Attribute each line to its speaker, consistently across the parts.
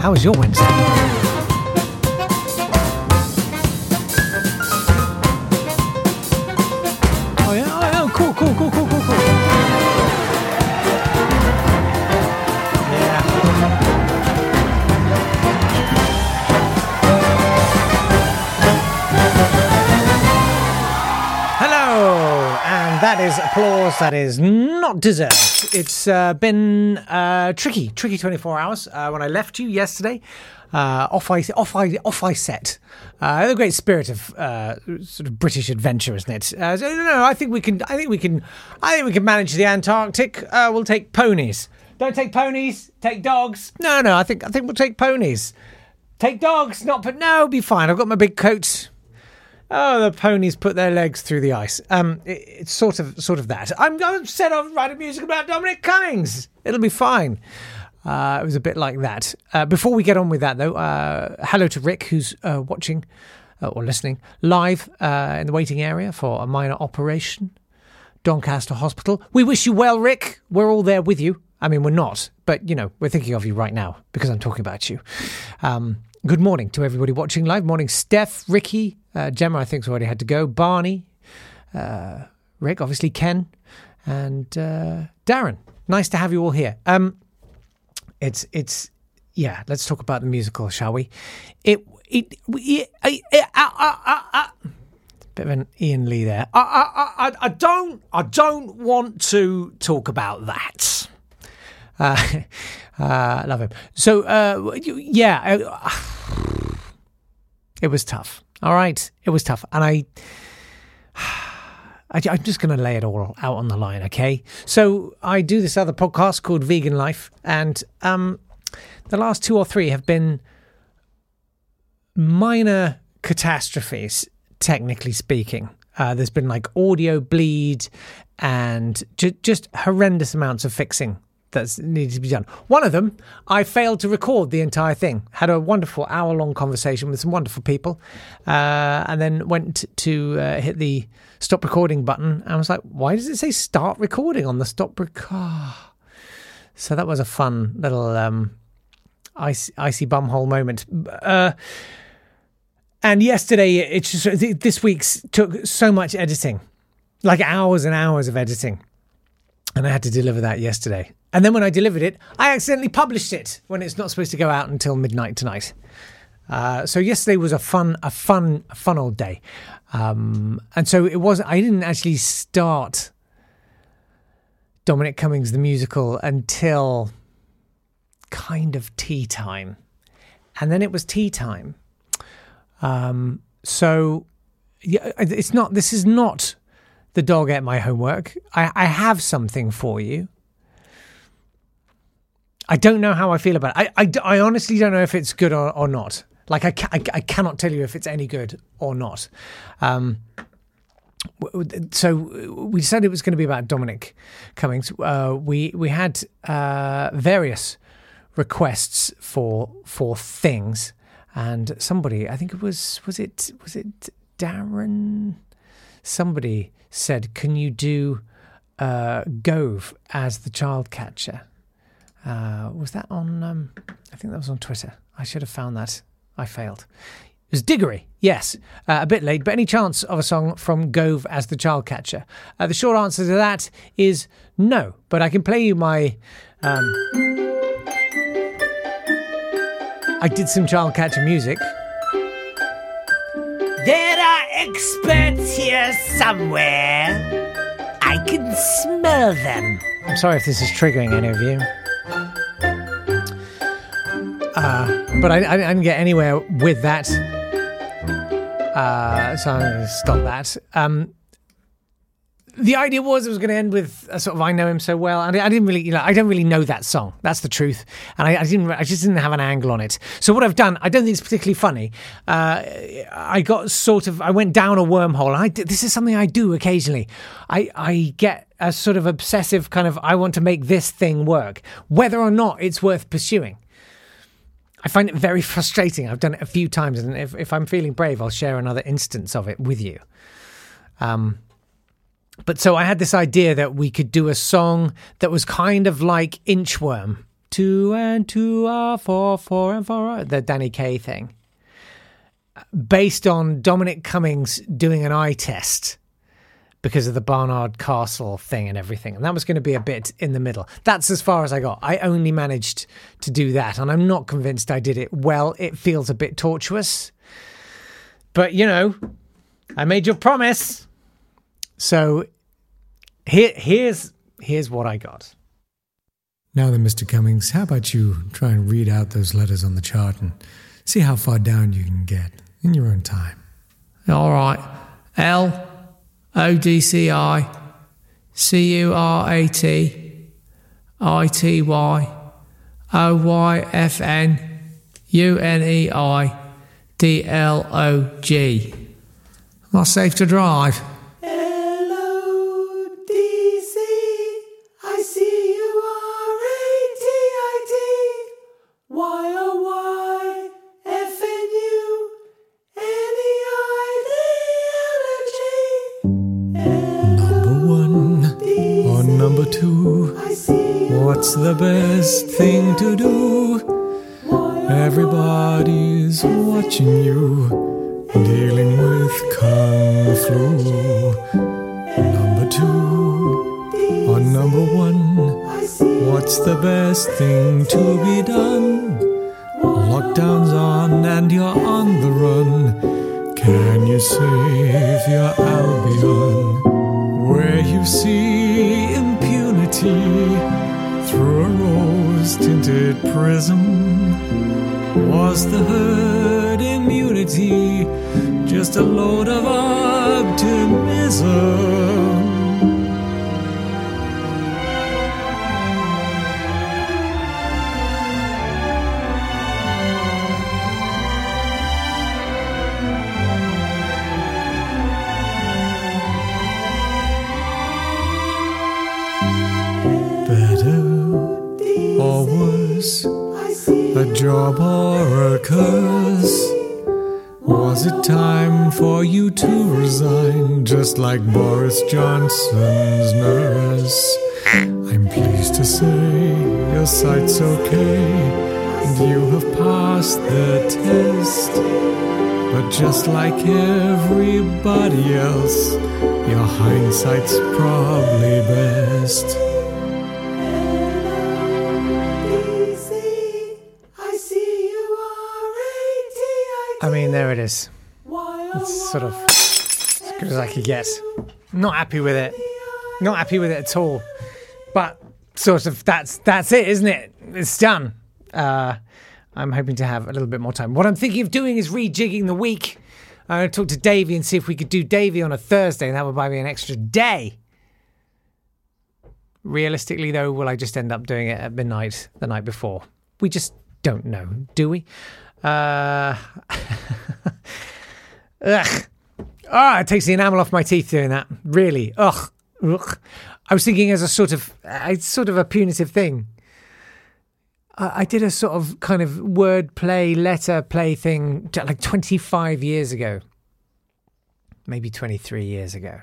Speaker 1: How was your Wednesday? Oh yeah, oh, yeah. cool, cool, cool, cool, cool, cool. That is applause that is not deserved. It's uh, been uh, tricky, tricky 24 hours. Uh, when I left you yesterday, uh, off I off I off I set. Uh, the great spirit of uh, sort of British adventure, isn't it? So, no, no, I think we can. I think we can. I think we can manage the Antarctic. We'll take ponies. Don't take ponies. Take dogs. No, no. I think I think we'll take ponies. Take dogs, not but no, be fine. I've got my big coat. Oh, the ponies put their legs through the ice. Um, it, it's sort of, sort of that. I'm going to set off writing music about Dominic Cummings. It'll be fine. Uh, it was a bit like that. Uh, before we get on with that, though, uh, hello to Rick, who's uh, watching uh, or listening live uh, in the waiting area for a minor operation, Doncaster Hospital. We wish you well, Rick. We're all there with you. I mean, we're not, but you know, we're thinking of you right now because I'm talking about you. Um, good morning to everybody watching live. Morning, Steph, Ricky, uh, Gemma. I think's already had to go. Barney, uh, Rick, obviously Ken, and uh, Darren. Nice to have you all here. Um, it's it's yeah. Let's talk about the musical, shall we? It it, it, it, it uh, bit of an Ian Lee there. I, I, I, I don't I don't want to talk about that. Uh, uh, love him. So uh, yeah, uh, it was tough. All right, it was tough, and I. I, I'm just going to lay it all out on the line, okay? So I do this other podcast called Vegan Life, and um, the last two or three have been minor catastrophes, technically speaking. Uh, there's been like audio bleed and ju- just horrendous amounts of fixing that's needed to be done. One of them, I failed to record the entire thing. Had a wonderful hour long conversation with some wonderful people, uh, and then went to uh, hit the stop recording button. And I was like, why does it say start recording on the stop record? So that was a fun little um, icy, icy bumhole moment. Uh, and yesterday, it's just this week's took so much editing, like hours and hours of editing, and I had to deliver that yesterday. And then when I delivered it, I accidentally published it when it's not supposed to go out until midnight tonight. Uh, so yesterday was a fun, a fun, a fun old day, um, and so it was. I didn't actually start Dominic Cummings the musical until kind of tea time, and then it was tea time. Um, so yeah, it's not. This is not the dog ate my homework. I, I have something for you. I don't know how I feel about it. I, I, I honestly don't know if it's good or, or not. Like I, ca- I, I cannot tell you if it's any good or not. Um, so we decided it was going to be about Dominic Cummings. Uh, we we had uh, various requests for for things, and somebody I think it was was it was it Darren somebody said, "Can you do uh, Gove as the child catcher?" Uh, was that on? Um, I think that was on Twitter. I should have found that. I failed. It was Diggory, yes, uh, a bit late, but any chance of a song from Gove as the child catcher? Uh, the short answer to that is no, but I can play you my. Um, I did some child catcher music.
Speaker 2: Experts here somewhere. I can smell them.
Speaker 1: I'm sorry if this is triggering any of you. Uh, but I, I didn't get anywhere with that. Uh, so I'm going to stop that. Um, the idea was it was going to end with a sort of I know him so well, and I, didn't really, you know, I don't really know that song. That's the truth, and I, I didn't, I just didn't have an angle on it. So what I've done, I don't think it's particularly funny. Uh, I got sort of, I went down a wormhole. I this is something I do occasionally. I, I get a sort of obsessive kind of, I want to make this thing work, whether or not it's worth pursuing. I find it very frustrating. I've done it a few times, and if, if I'm feeling brave, I'll share another instance of it with you. Um, but so I had this idea that we could do a song that was kind of like Inchworm. Two and two are four, four and four are the Danny Kaye thing. Based on Dominic Cummings doing an eye test because of the Barnard Castle thing and everything. And that was going to be a bit in the middle. That's as far as I got. I only managed to do that. And I'm not convinced I did it well. It feels a bit tortuous. But, you know, I made your promise. So here, here's here's what I got.
Speaker 3: Now then, Mr. Cummings, how about you try and read out those letters on the chart and see how far down you can get in your own time.
Speaker 4: All right. L O D C I C U R A T I T Y O Y F N U N E I D L O G. Am I safe to drive?
Speaker 3: The best thing to do? Everybody's watching you, dealing with kung flu. Number two or number one? What's the best thing to be done? Lockdown's on and you're on the run. Can you save your Albion? Where you see tinted prism. Was the herd immunity just a load of optimism? A job or a curse? Was it time for you to resign, just like Boris Johnson's nurse? I'm pleased to say your sight's okay, and you have passed the test. But just like everybody else, your hindsight's probably best.
Speaker 1: There it is. It's sort of as good as I could get. Not happy with it. Not happy with it at all. But sort of that's that's it, isn't it? It's done. Uh, I'm hoping to have a little bit more time. What I'm thinking of doing is rejigging the week. I'm going to talk to Davey and see if we could do Davey on a Thursday, and that would buy me an extra day. Realistically, though, will I just end up doing it at midnight the night before? We just don't know, do we? Uh, ugh. Ah, it takes the enamel off my teeth doing that. Really. Ugh. Ugh. I was thinking as a sort of, uh, it's sort of a punitive thing. I I did a sort of kind of word play, letter play thing like 25 years ago, maybe 23 years ago.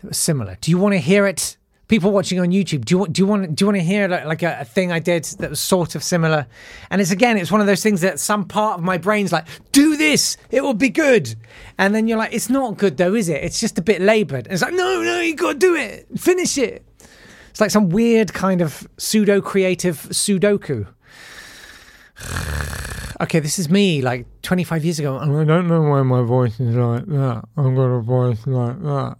Speaker 1: That was similar. Do you want to hear it people watching on YouTube, do you want do you want do you want to hear like, like a, a thing I did that was sort of similar? And it's again, it's one of those things that some part of my brain's like, do this, it will be good. And then you're like, it's not good though, is it? It's just a bit laboured. It's like, no, no, you got to do it, finish it. It's like some weird kind of pseudo creative Sudoku. Okay, this is me like 25 years ago. I don't know why my voice is like that. I've got a voice like that.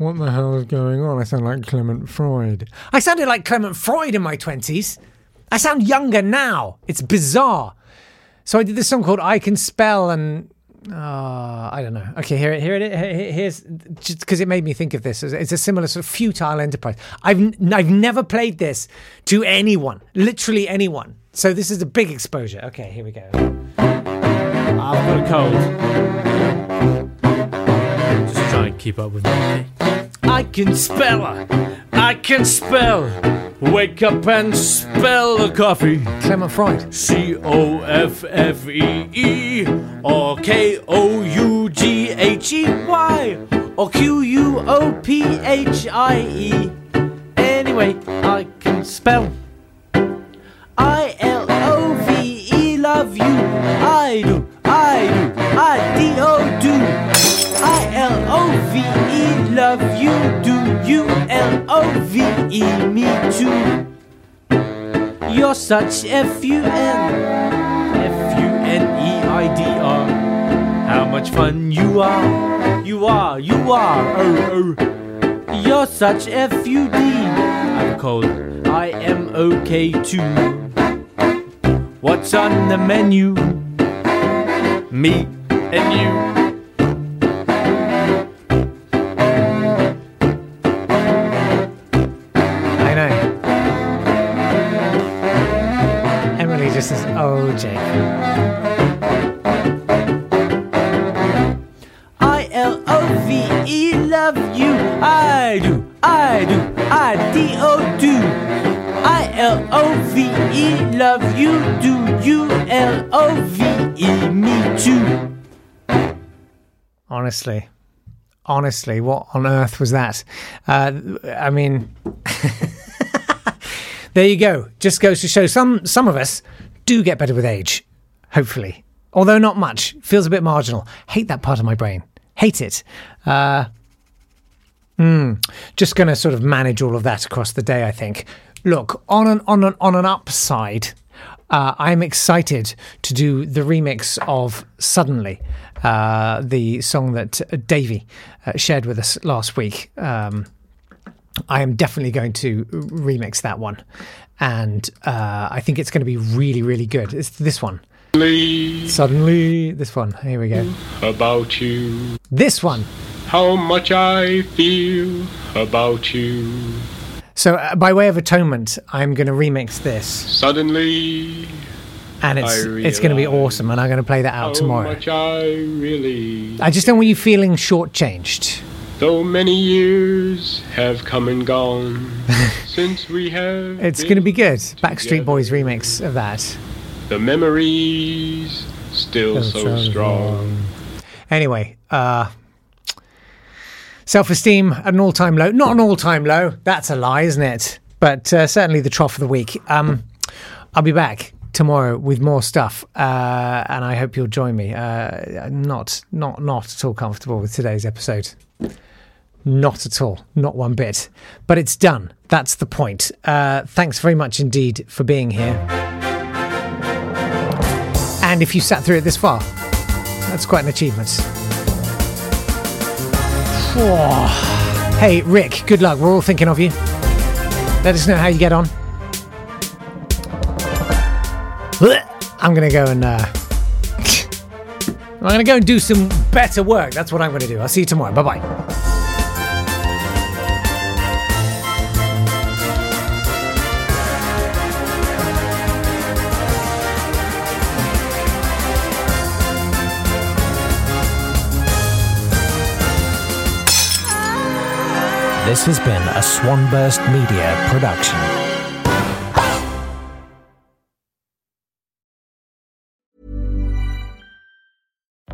Speaker 1: What the hell is going on? I sound like Clement Freud. I sounded like Clement Freud in my 20s. I sound younger now. It's bizarre. So I did this song called I Can Spell and uh, I don't know. Okay, here, here it is. Here- Here's just because it made me think of this. It's a similar sort of futile enterprise. I've I've never played this to anyone, literally anyone. So this is a big exposure. Okay, here we go.
Speaker 5: I've got a cold. And keep up with me. I can spell. I can spell. Wake up and spell the coffee.
Speaker 1: Clement Freud.
Speaker 5: C O F F E E or K O U G H E Y or Q U O P H I E. Anyway, I can spell. I L O V E love you. I do, I do, I D O love you. Do you L O V E me too? You're such F U N F U N E I D R. How much fun you are! You are, you are. Oh, oh. You're such F U D. I'm cold. I am okay too. What's on the menu? Me and you.
Speaker 1: Says, "Oh,
Speaker 5: I L O V E love you. I do, I do, I D O do. I L O V E love you. Do you L O V E me too?
Speaker 1: Honestly, honestly, what on earth was that? Uh, I mean, there you go. Just goes to show some some of us do get better with age. Hopefully, although not much. Feels a bit marginal. Hate that part of my brain. Hate it. Uh, mm, just going to sort of manage all of that across the day. I think. Look on an on an on an upside. Uh, I'm excited to do the remix of Suddenly, uh, the song that Davey uh, shared with us last week. Um, I am definitely going to remix that one. And uh, I think it's going to be really, really good. It's this one. Suddenly, this one. Here we go.
Speaker 6: about you.
Speaker 1: This one.
Speaker 6: How much I feel about you.
Speaker 1: So, uh, by way of atonement, I'm going to remix this.
Speaker 6: Suddenly,
Speaker 1: And it's it's going to be awesome. And I'm going to play that out tomorrow.
Speaker 6: how
Speaker 1: tomorrow.
Speaker 6: much I really.
Speaker 1: I just don't want you feeling shortchanged.
Speaker 6: Though many years have come and gone since we have.
Speaker 1: It's going to be good. Backstreet Boys remix of that.
Speaker 6: The memories still so strong.
Speaker 1: Anyway, uh, self esteem at an all time low. Not an all time low. That's a lie, isn't it? But uh, certainly the trough of the week. Um, I'll be back tomorrow with more stuff, uh, and I hope you'll join me. Uh, not, not, not at all comfortable with today's episode. Not at all. Not one bit. But it's done. That's the point. Uh, thanks very much indeed for being here. And if you sat through it this far, that's quite an achievement. Hey, Rick, good luck. We're all thinking of you. Let us know how you get on. I'm going to go and. Uh, I'm going to go and do some better work. That's what I'm going to do. I'll see you tomorrow. Bye bye.
Speaker 7: This has been a Swanburst Media production.